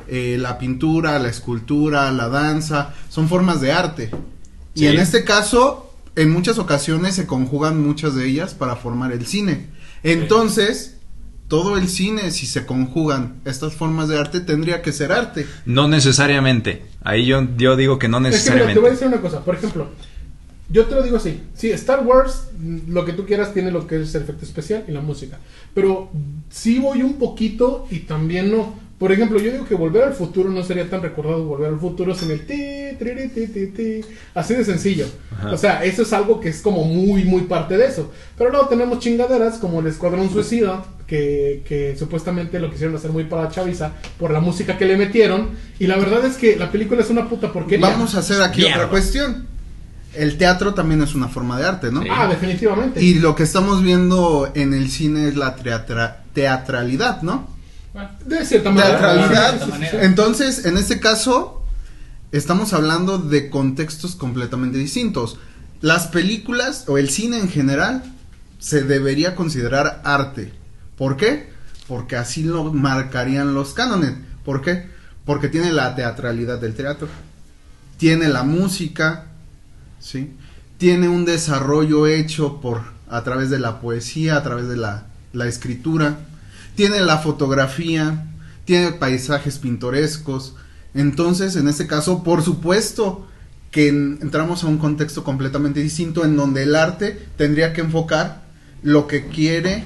eh, la pintura, la escultura, la danza son formas de arte. Y Sí. en este caso, en muchas ocasiones se conjugan muchas de ellas para formar el cine. Entonces, todo el cine, si se conjugan estas formas de arte, tendría que ser arte. No necesariamente. Ahí yo, yo digo que no Es que mira, necesariamente. te voy a decir una cosa. Por ejemplo, yo te lo digo así. Sí, Star Wars, mm, lo que tú quieras, tiene lo que es el efecto especial y la música. Pero sí voy un poquito y también no. Por ejemplo, yo digo que Volver al Futuro no sería tan recordado Volver al Futuro sin el ti, tri, ti, ti, ti. Así de sencillo. Ajá. O sea, eso es algo que es como muy, muy parte de eso. Pero luego tenemos chingaderas como el Escuadrón Suicida, que, que supuestamente lo quisieron hacer muy para chaviza por la música que le metieron. Y la verdad es que la película es una puta porquería. Vamos a hacer aquí Mierda. otra cuestión. El teatro también es una forma de arte, ¿no? Sí. Ah, definitivamente. Y lo que estamos viendo en el cine es la teatra- teatralidad, ¿no? De cierta manera. Teatralidad. Sí, sí, sí. Entonces, en este caso, estamos hablando de contextos completamente distintos. Las películas o el cine en general se debería considerar arte. ¿Por qué? Porque así lo marcarían los cánones. ¿Por qué? Porque tiene la teatralidad del teatro. Tiene la música, ¿sí? Tiene un desarrollo hecho por a través de la poesía, a través de la, la escritura. Tiene la fotografía, tiene paisajes pintorescos. Entonces, en este caso, por supuesto que en- entramos a un contexto completamente distinto en donde el arte tendría que enfocar lo que quiere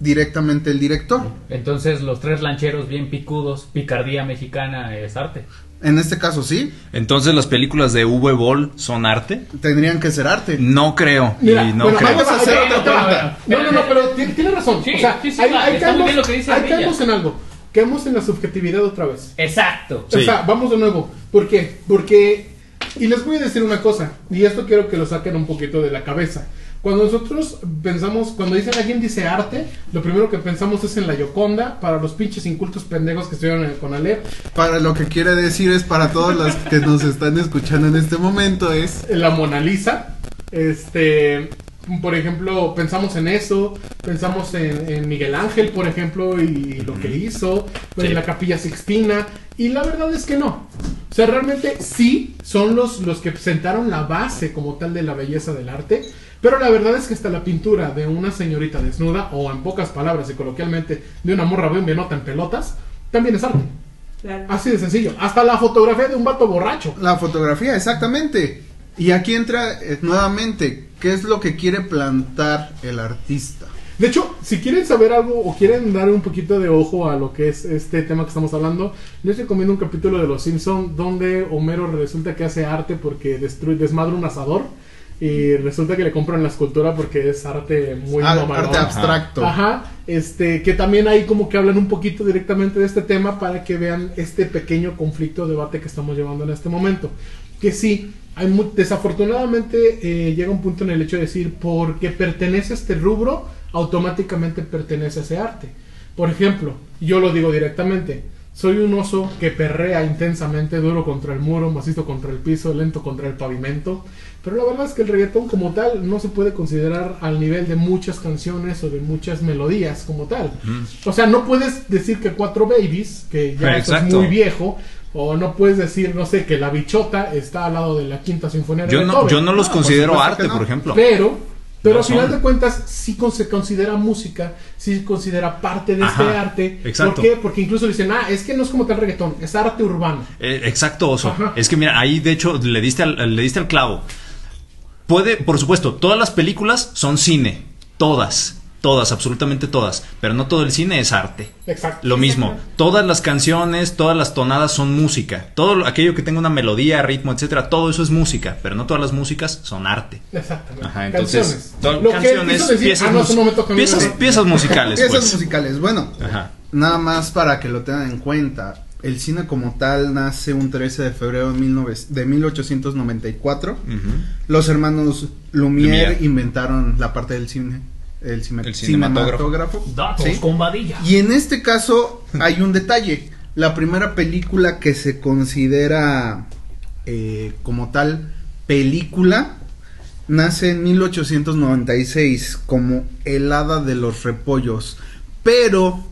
directamente el director. Entonces, los tres lancheros bien picudos, picardía mexicana es arte. En este caso, sí, Entonces las películas de V Ball son arte. tendrían que ser arte. No creo. Mira, y no bueno, creo. vamos a hacer Ok, otra ok, pregunta. No, no, no, pero tiene, razón. Sí, o sea, sí, sí, muy caemos, lo que dice caemos en algo. Caemos en la subjetividad otra vez. Exacto. Sí. O sea, vamos de nuevo. ¿Por qué? Porque, y les voy a decir una cosa, y esto quiero que lo saquen un poquito de la cabeza. Cuando nosotros pensamos, cuando dicen alguien dice arte, lo primero que pensamos es en la Yoconda, para los pinches incultos pendejos que estuvieron en el Conalep, Para lo que quiere decir es para todos los que nos están escuchando en este momento es la Mona Lisa. Este, por ejemplo, pensamos en eso, pensamos en, en Miguel Ángel, por ejemplo, y lo que hizo, Sí. en la Capilla Sixtina, y la verdad es que no. O sea, realmente sí son los, los que sentaron la base como tal de la belleza del arte, pero la verdad es que hasta la pintura de una señorita desnuda, o en pocas palabras y coloquialmente, de una morra bien bienota en pelotas, también es arte. Claro. Así de sencillo. Hasta la fotografía de un vato borracho. la fotografía, exactamente. Y aquí entra eh, nuevamente, ¿qué es lo que quiere plantar el artista? De hecho, si quieren saber algo o quieren dar un poquito de ojo a lo que es este tema que estamos hablando, les recomiendo un capítulo de Los Simpson donde Homero resulta que hace arte porque destruye, desmadra un asador y resulta que le compran la escultura porque es arte muy mamalón. arte abstracto. Ajá, este, que también ahí como que hablan un poquito directamente de este tema para que vean este pequeño conflicto debate que estamos llevando en este momento. Que sí, hay desafortunadamente eh, llega un punto en el hecho de decir, porque pertenece a este rubro, automáticamente pertenece a ese arte. Por ejemplo, yo lo digo directamente, Soy un oso que perrea intensamente, duro contra el muro, macizo contra el piso, lento contra el pavimento. Pero la verdad es que el reggaetón como tal no se puede considerar al nivel de muchas canciones o de muchas melodías como tal. O sea, no puedes decir que Cuatro Babies, que ya eso es muy viejo, o no puedes decir, no sé, que La Bichota está al lado de la Quinta Sinfonía de Yo no, Beethoven. yo no los No, considero supuesto arte, no. por ejemplo. Pero, pero No al final son. de cuentas, sí se considera música, sí se considera parte de este arte. exacto. ¿Por qué? Porque incluso dicen, ah, es que no es como tal reggaetón, es arte urbano. Eh, exacto, Oso. Ajá. Es que mira, ahí de hecho le diste al, le diste al clavo. Puede, por supuesto, todas las películas son cine. Todas. Todas, absolutamente todas. Pero no todo el cine es arte. Exacto. Lo mismo, todas las canciones, todas las tonadas son música. Todo lo- aquello que tenga una melodía, ritmo, etcétera, todo eso es música. Pero no todas las músicas son arte. Exactamente. Ajá, entonces, canciones. to- Lo que canciones, quiso decir, piezas, ah, no, piezas, musicales, Piezas pues. musicales. Bueno, Ajá. nada más para que lo tengan en cuenta. El cine como tal nace un 13 de febrero de, 19 de 1894. Ujú. Los hermanos Lumière, Lumière. inventaron la parte del cine, el, cine- El cinematógrafo. Datos ¿sí? con vadilla. Y en este caso hay un detalle. La primera película que se considera eh, como tal película nace en 1896 como El Hada de los Repollos. Pero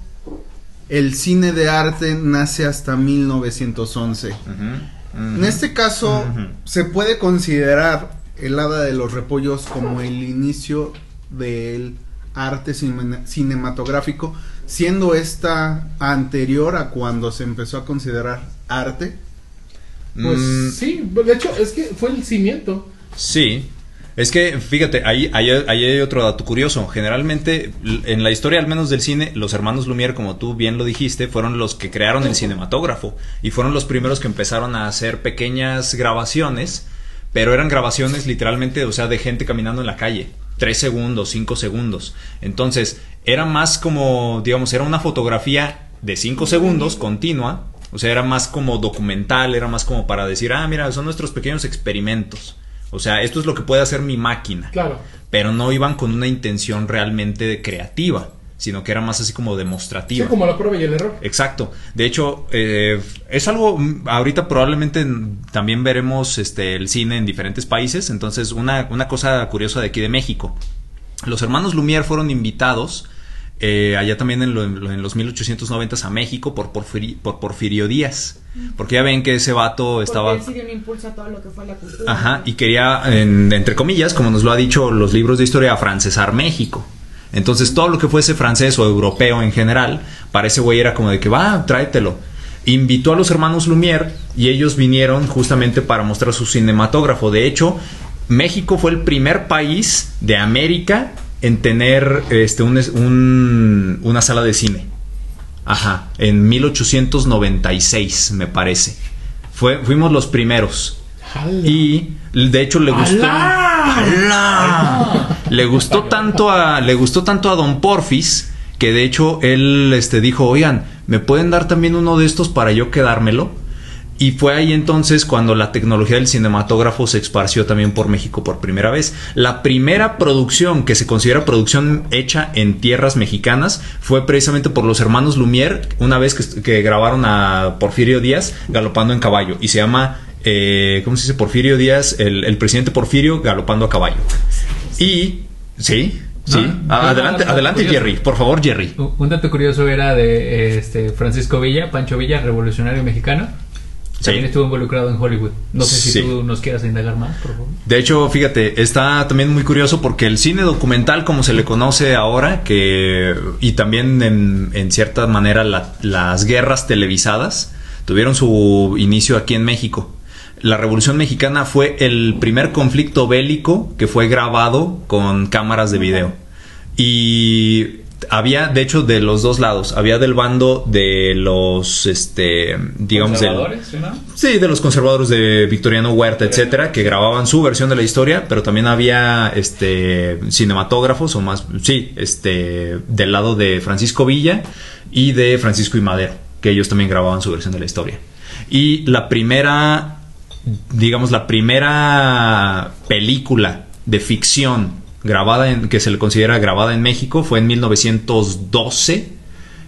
el cine de arte nace hasta 1911. Ujú. En este caso se puede considerar El Hada de los Repollos como el inicio del arte cine- cinematográfico, siendo esta anterior a cuando se empezó a considerar arte. Pues Mm, sí, de hecho, es que fue el cimiento. Sí. Es que, fíjate, ahí, ahí, ahí hay otro dato curioso. Generalmente, en la historia al menos del cine, los hermanos Lumière, como tú bien lo dijiste, fueron los que crearon el cinematógrafo. Y fueron los primeros que empezaron a hacer pequeñas grabaciones, pero eran grabaciones literalmente, o sea, de gente caminando en la calle. Tres segundos, cinco segundos. Entonces, era más como, digamos, era una fotografía de cinco segundos, continua. O sea, era más como documental, era más como para decir, ah, mira, son nuestros pequeños experimentos. O sea, esto es lo que puede hacer mi máquina. Claro. Pero no iban con una intención realmente creativa, sino que era más así como Sí, demostrativa. como la prueba y el error. Exacto. De hecho, eh, es algo, mm, ahorita probablemente mm, también veremos este, el cine en diferentes países. Entonces, una, una cosa curiosa de aquí de México. Los hermanos Lumière fueron invitados eh, allá también en, lo- en lo- en los 1890 a México por, Porfiri- por Porfirio Díaz. Porque ya ven que ese vato estaba... Porque él sí dio un impulso a todo lo que fue la cultura. Ajá, y quería, en- entre comillas, como nos lo ha dicho los libros de historia, francesar México. Entonces, todo lo que fuese francés o europeo en general, para ese güey era como de que va, tráetelo. Invitó a los hermanos Lumière y ellos vinieron justamente para mostrar su cinematógrafo. De hecho, México fue el primer país de América en tener este, un- un- una sala de cine. Ajá, en 1896, me parece. Fue, fuimos los primeros. Y de hecho le gustó. ¡Alá! Le gustó tanto a. Le gustó tanto a Don Porfis. Que de hecho él este, dijo, oigan, ¿me pueden dar también uno de estos para yo quedármelo? Y fue ahí entonces cuando la tecnología del cinematógrafo se esparció también por México por primera vez. La primera producción que se considera producción hecha en tierras mexicanas fue precisamente por los hermanos Lumière, una vez que grabaron a Porfirio Díaz galopando en caballo. Y se llama, eh, ¿cómo se dice? Porfirio Díaz, el, el presidente Porfirio galopando a caballo. Y, sí, sí. No, Ah, no, adelante, no, no, adelante curioso. Jerry, por favor Jerry. Un un dato curioso era de este Francisco Villa, Pancho Villa, revolucionario mexicano. También Sí. estuvo involucrado en Hollywood. No sé si Sí. tú nos quieras indagar más, por favor. De hecho, fíjate, está también muy curioso porque el cine documental, como se le conoce ahora, que y también en, en cierta manera la- las guerras televisadas tuvieron su inicio aquí en México. La Revolución Mexicana fue el primer conflicto bélico que fue grabado con cámaras de video. Y había, de hecho, de los dos lados. Había del bando de los, este, digamos, ¿Conservadores, no? Sí, de los conservadores de Victoriano Huerta, etcétera, que grababan su versión de la historia, pero también había este cinematógrafos o más, sí, este del lado de Francisco Villa y de Francisco y Madero, que ellos también grababan su versión de la historia. Y la primera digamos la primera película de ficción grabada en que se le considera grabada en México fue en 1912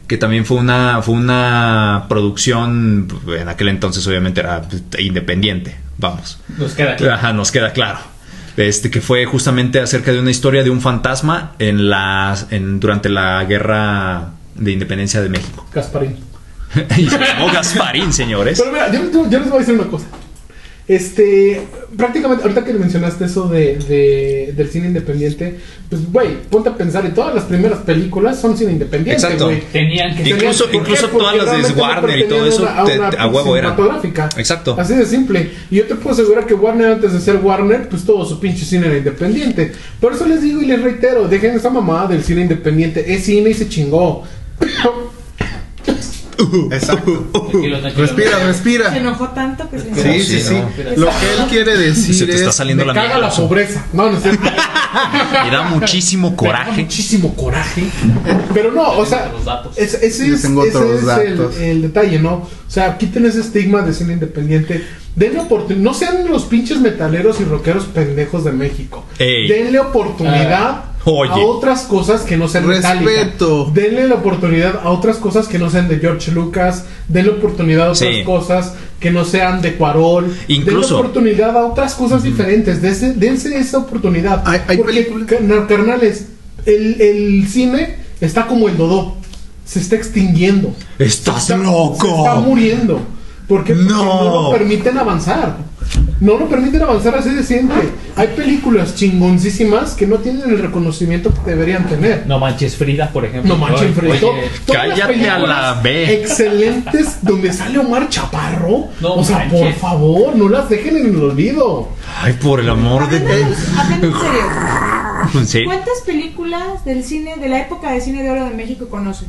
que también fue una, fue una producción, en aquel entonces obviamente era independiente, vamos. Nos queda claro. Ajá, nos queda claro. Este, que fue justamente acerca de una historia de un fantasma en la, en, durante la guerra de independencia de México. Gasparín. y se llamó Gasparín, señores. Pero mira, yo, yo les voy a decir una cosa. Este, prácticamente, ahorita que mencionaste eso de, de- del cine independiente, pues, güey, ponte a pensar, y todas las primeras películas son cine independiente, Exacto. güey. Tenían que Incluso- incluso todas las de Warner y todo eso, a una- te- a huevo. Exacto. Así de simple. Y yo te puedo asegurar que Warner, antes de ser Warner, pues todo su pinche cine era independiente. Por eso les digo y les reitero, dejen esa mamada del cine independiente. Es cine y se chingó. Exacto. Tranquilo, tranquilo. Respira, respira. Se enojó tanto que se Sí, sí, Sí, sí. no. Lo que él quiere decir Se te está es saliendo Me la caga la pobreza. No, no es cierto. Me da muchísimo Me da coraje. muchísimo coraje. Pero no, o sea, es- ese es, tengo ese otros es datos. el, el detalle, ¿no? O sea, quiten ese estigma de cine independiente. Denle oportunidad. No sean los pinches metaleros y rockeros pendejos de México. Ey. Denle oportunidad Oye. a otras cosas que no sean Metallica. Respeto. Denle la oportunidad a otras cosas que no sean de George Lucas. Denle oportunidad a otras Sí. cosas que no sean de Cuarol. Incluso- Denle oportunidad a otras cosas diferentes. Dense, dense esa oportunidad. Hay- hay Porque, carnales, el, el cine está como el dodo. Se está extinguiendo. Estás Está- Se está loco. muriendo. ¿Por qué? Porque No. no lo permiten avanzar. No lo permiten avanzar así de siempre. Hay películas chingoncísimas que no tienen el reconocimiento que deberían tener. No manches Frida, por ejemplo. No todas las cállate a la películas B. Excelentes donde sale Omar Chaparro. No o sea, manches. por favor, no las dejen en el olvido. Ay, por el amor de en serio, Sí, ¿cuántas películas del cine, de la época de cine de oro de México conocen?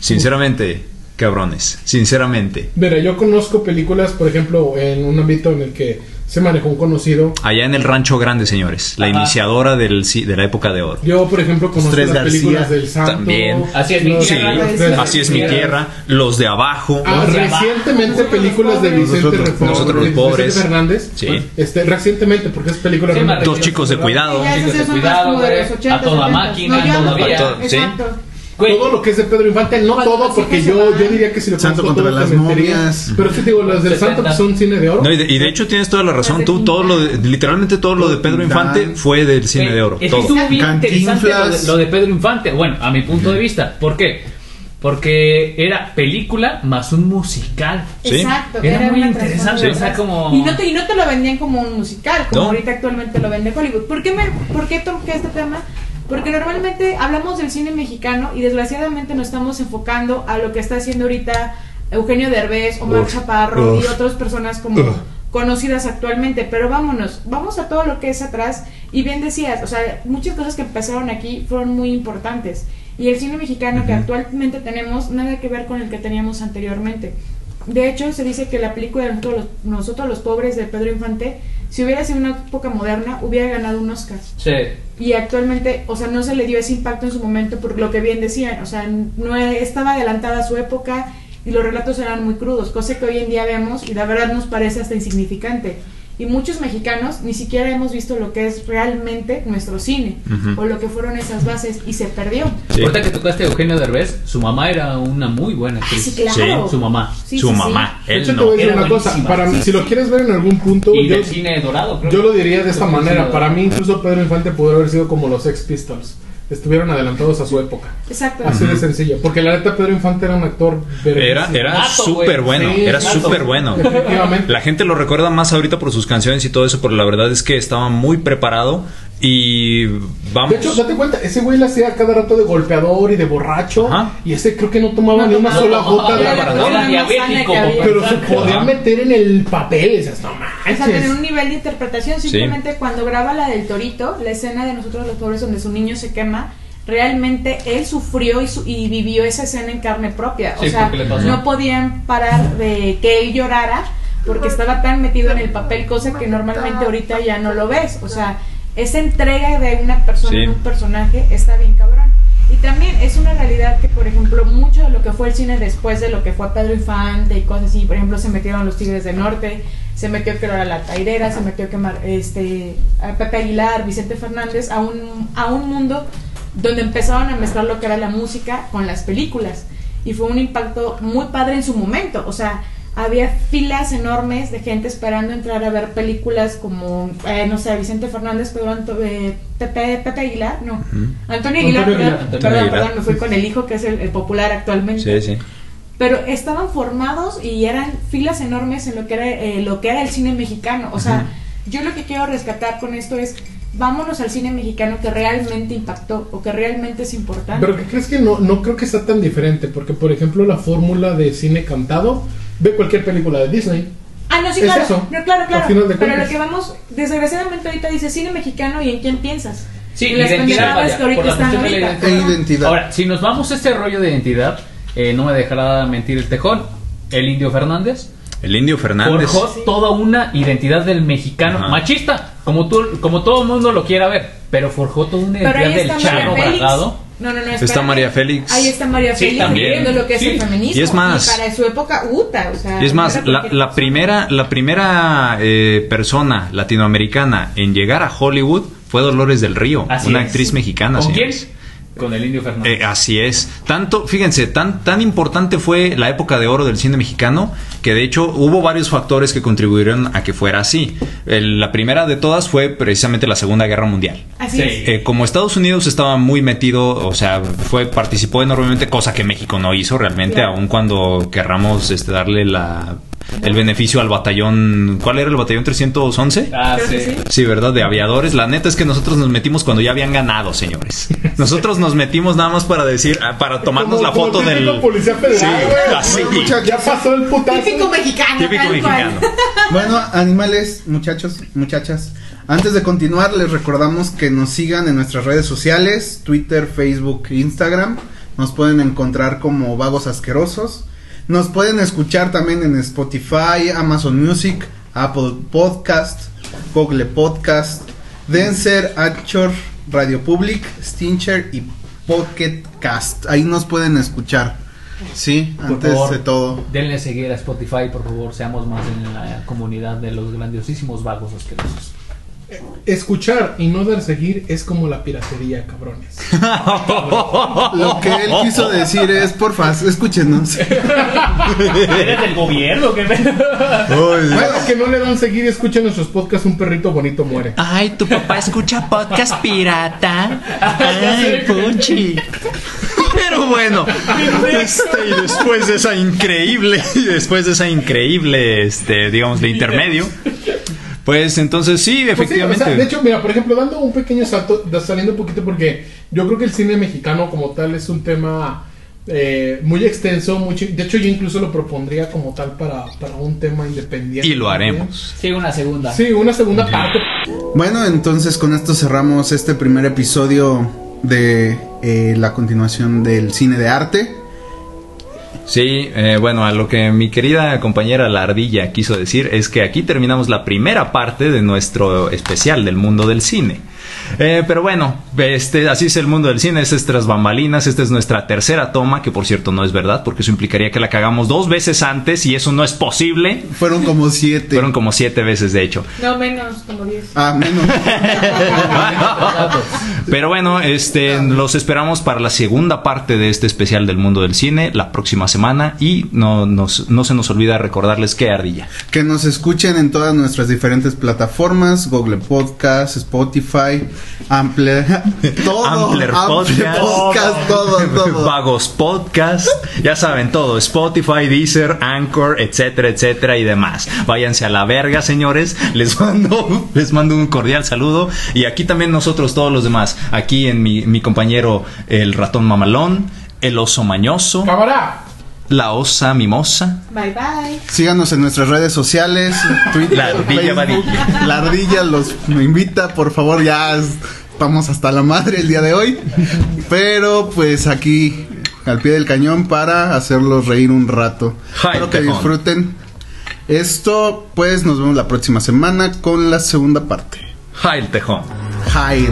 sinceramente, cabrones, sinceramente. Mira, yo conozco películas, por ejemplo, en un ámbito en el que se manejó un conocido. Allá en el Rancho Grande, señores, la Ajá. iniciadora del, de la época de oro. Yo, por ejemplo, conozco Tres las García. películas del Santo. También. Así es mi los- tierra. los Sí, tres Así es mi tierra, los de abajo. Ah, Los de abajo. recientemente Nosotros los películas de. Vicente Nosotros- Reforma, nosotros los Vicente pobres. Fernández. Sí. Este, recientemente, porque es película Sí, Dos chicos de cuidado. Esas chicos, cuidado, de los 80, a toda 70. máquina, No, ya no, todavía. pero- Sí. Güey, Todo lo que es de Pedro Infante, no todo, porque yo, yo diría que si lo Santo contra todo, las momias. Pero sí digo, las del 70. Santo pues, son cine de oro. No, y, de, y de hecho tienes toda la razón. Tú, todo lo de- literalmente todo lo de Pedro Infante fue del cine güey, de oro. Es Todo. estuvo bien interesante lo de, Cantinflas. lo de Pedro Infante. Bueno, a mi punto de vista. ¿Por qué? Porque era película más un musical. Sí. Exacto. Era muy una interesante, o sea, como- Y no, te, y no te lo vendían como un musical, como No. ahorita actualmente lo vende Hollywood. ¿Por qué, me, ¿Por qué toqué este tema? Porque normalmente hablamos del cine mexicano y desgraciadamente nos estamos enfocando a lo que está haciendo ahorita Eugenio Derbez, Omar Uf, Chaparro y uf, otras personas como uf. conocidas actualmente. Pero vámonos, vamos a todo lo que es atrás. Y bien decías, o sea, muchas cosas que empezaron aquí fueron muy importantes. Y el cine mexicano que actualmente tenemos, nada que ver con el que teníamos anteriormente. De hecho, se dice que la película de nosotros los pobres de Pedro Infante, si hubiera sido una época moderna, hubiera ganado un Oscar. Sí. Y actualmente, o sea, no se le dio ese impacto en su momento por lo que bien decían, o sea, no e- estaba adelantada a su época y los relatos eran muy crudos, cosa que hoy en día vemos y la verdad nos parece hasta insignificante. Y muchos mexicanos ni siquiera hemos visto lo que es realmente nuestro cine o lo que fueron esas bases y se perdió. Sí. Ahorita que tocaste a Eugenio Derbez, su mamá era una muy buena Ah, actriz. sí, claro. Su mamá. Sí, Su sí, sí. mamá, De él hecho, te voy a decir una cosa. Para, si lo quieres ver en algún punto, Y yo, del cine dorado, creo. yo lo diría de esta manera. Para mí, incluso Pedro Infante pudo haber sido como los Sex Pistols. Estuvieron adelantados a su época. Exacto. Así de sencillo. Porque la neta, Pedro Infante era un actor. Era, era súper bueno, Sí, era súper bueno. Definitivamente. La gente lo recuerda más ahorita por sus canciones y todo eso, pero la verdad es que estaba muy preparado y vamos. De hecho, date cuenta, ese güey le hacía cada rato de golpeador y de borracho. Ajá. Y ese creo que no tomaba No ni una sola no gota de la. Pero se podía meter en el papel. Dices, no O sea, tener manches. un nivel de interpretación. Simplemente cuando graba la del torito, la escena de nosotros los pobres donde su niño se quema, realmente él sufrió y, su- y vivió esa escena en carne propia. O Sí, sea, no podían parar de que él llorara porque estaba tan metido en el papel, cosa que normalmente ahorita ya no lo ves. O sea, esa entrega de una persona Sí. en un personaje está bien cabrón. Y también es una realidad que, por ejemplo, mucho de lo que fue el cine después de lo que fue Pedro Infante y cosas así, por ejemplo, se metieron los Tigres del Norte, se metió que era la Tairera, se metió que este, a Pepe Aguilar, Vicente Fernández, a un, a un mundo donde empezaron a mezclar lo que era la música con las películas. Y fue un impacto muy padre en su momento. O sea, había filas enormes de gente esperando entrar a ver películas como, eh, no sé, Vicente Fernández, Pedro Anto- eh, Pepe, Pepe Aguilar, no, Antonio Aguilar, Antonio perdón, Aguilar, Antonio perdón, Aguilar. perdón, me fui con el hijo que es el, el popular actualmente. Sí, sí. Pero estaban formados y eran filas enormes en lo que era, eh, lo que era el cine mexicano. O sea, yo lo que quiero rescatar con esto es, vámonos al cine mexicano que realmente impactó o que realmente es importante. Pero ¿qué crees que no, no creo que sea tan diferente? Porque, por ejemplo, la fórmula de cine cantado, ve cualquier película de Disney. Ah, no, sí, Es claro. eso, No, claro, claro. final de Pero cuentas. lo que vamos, desgraciadamente ahorita dice cine mexicano y en quién piensas. Sí, las identidad, vaya, que ahorita por la están ahorita. E identidad. Ahora, si nos vamos a este rollo de identidad, eh, no me dejará mentir el tejón. El Indio Fernández El Indio Fernández. forjó toda una identidad del mexicano Ajá. machista, como tú, como todo el mundo lo quiera ver, pero forjó toda una Pero ahí identidad del está chano No, no, no. Está. María Félix. Ahí está María Sí, Félix también. viendo lo que es Sí. el feminismo. Y es más- para su época, uta, o sea. Y es más, la, la primera, la primera eh, persona latinoamericana en llegar a Hollywood fue Dolores del Río, Así una es. actriz mexicana. ¿Con quién? Con el Indio Fernández. Eh, así es. Tanto, fíjense, tan, tan importante fue la época de oro del cine mexicano que de hecho hubo varios factores que contribuyeron a que fuera así. El- la primera de todas fue precisamente la Segunda Guerra Mundial. Así Sí. es. Eh, como Estados Unidos estaba muy metido, o sea, fue participó enormemente, cosa que México no hizo realmente, Claro. aun cuando querramos este, darle la, el beneficio al batallón, ¿cuál era el batallón 311? Ah, Creo sí. sí. Sí, ¿verdad? De aviadores. La neta es que nosotros nos metimos cuando ya habían ganado, señores. Nosotros nos metimos nada más para decir, ah, para tomarnos Como- la como foto típico del... policía federal, Sí, güey. así. Ya pasó el putazo. Típico mexicano. Típico mexicano. Bueno, animales, muchachos, muchachas. Antes de continuar, les recordamos que nos sigan en nuestras redes sociales, Twitter, Facebook, Instagram. Nos pueden encontrar como Vagos Asquerosos. Nos pueden escuchar también en Spotify, Amazon Music, Apple Podcast, Google Podcast, Denser, Anchor, Radio Public, Stincher y Pocket Cast. Ahí nos pueden escuchar. Sí, Por antes favor, de todo. Denle seguir a Spotify, por favor, seamos más en la comunidad de los grandiosísimos vagos asquerosos. Escuchar y no dar seguir es como la piratería, cabrones. Lo que él quiso decir es, porfa, escúchenos. ¿Eres del gobierno? ¿Qué Bueno, que no le dan seguir y escuchen nuestros podcasts, un perrito bonito muere. Ay, tu papá escucha podcast pirata. Ay, Puchi. Pero bueno, este, y después de esa increíble, y después de esa increíble, este, digamos, de intermedio, pues entonces sí, Pues sí, efectivamente. o sea, de hecho, mira, por ejemplo, dando un pequeño salto, saliendo un poquito, porque yo creo que el cine mexicano como tal es un tema eh, muy extenso, mucho, de hecho yo incluso lo propondría como tal para, para un tema independiente. y lo haremos. Sí, una segunda. Sí, una segunda parte. Bueno, entonces con esto cerramos este primer episodio de eh, la continuación del cine de arte. Sí, eh, bueno, a lo que mi querida compañera la ardilla quiso decir es que aquí terminamos la primera parte de nuestro especial del mundo del cine. Eh, pero bueno, este, así es el mundo del cine, estas es tras bambalinas, esta es nuestra tercera toma, que por cierto no es verdad, porque eso implicaría que la cagamos dos veces antes y eso no es posible. Fueron como siete. Fueron como siete veces, de hecho. No menos, como 10. Ah, menos. Pero bueno, este, los esperamos para la segunda parte de este especial del mundo del cine la próxima semana y no, nos- no se nos olvida recordarles que ardilla. que nos escuchen en todas nuestras diferentes plataformas, Google Podcast, Spotify, Ample, todo, Ampler Ample Podcast. Podcast, todo, todo. Vagos Podcast, ya saben todo, Spotify, Deezer, Anchor, etcétera, etcétera y demás. Váyanse a la verga, señores. Les mando, les mando un cordial saludo y aquí también nosotros todos los demás. Aquí en mi, mi compañero el ratón mamalón, el oso mañoso, Cámara. la osa mimosa. Bye bye. Síganos en nuestras redes sociales, Twitter, La ardilla vadilla. La ardilla los invita, por favor, ya estamos hasta la madre el día de hoy. Pero pues aquí al pie del cañón para hacerlos reír un rato. Jai, Espero que disfruten. Esto, pues nos vemos la próxima semana con la segunda parte. Ja, el tejón. Jail.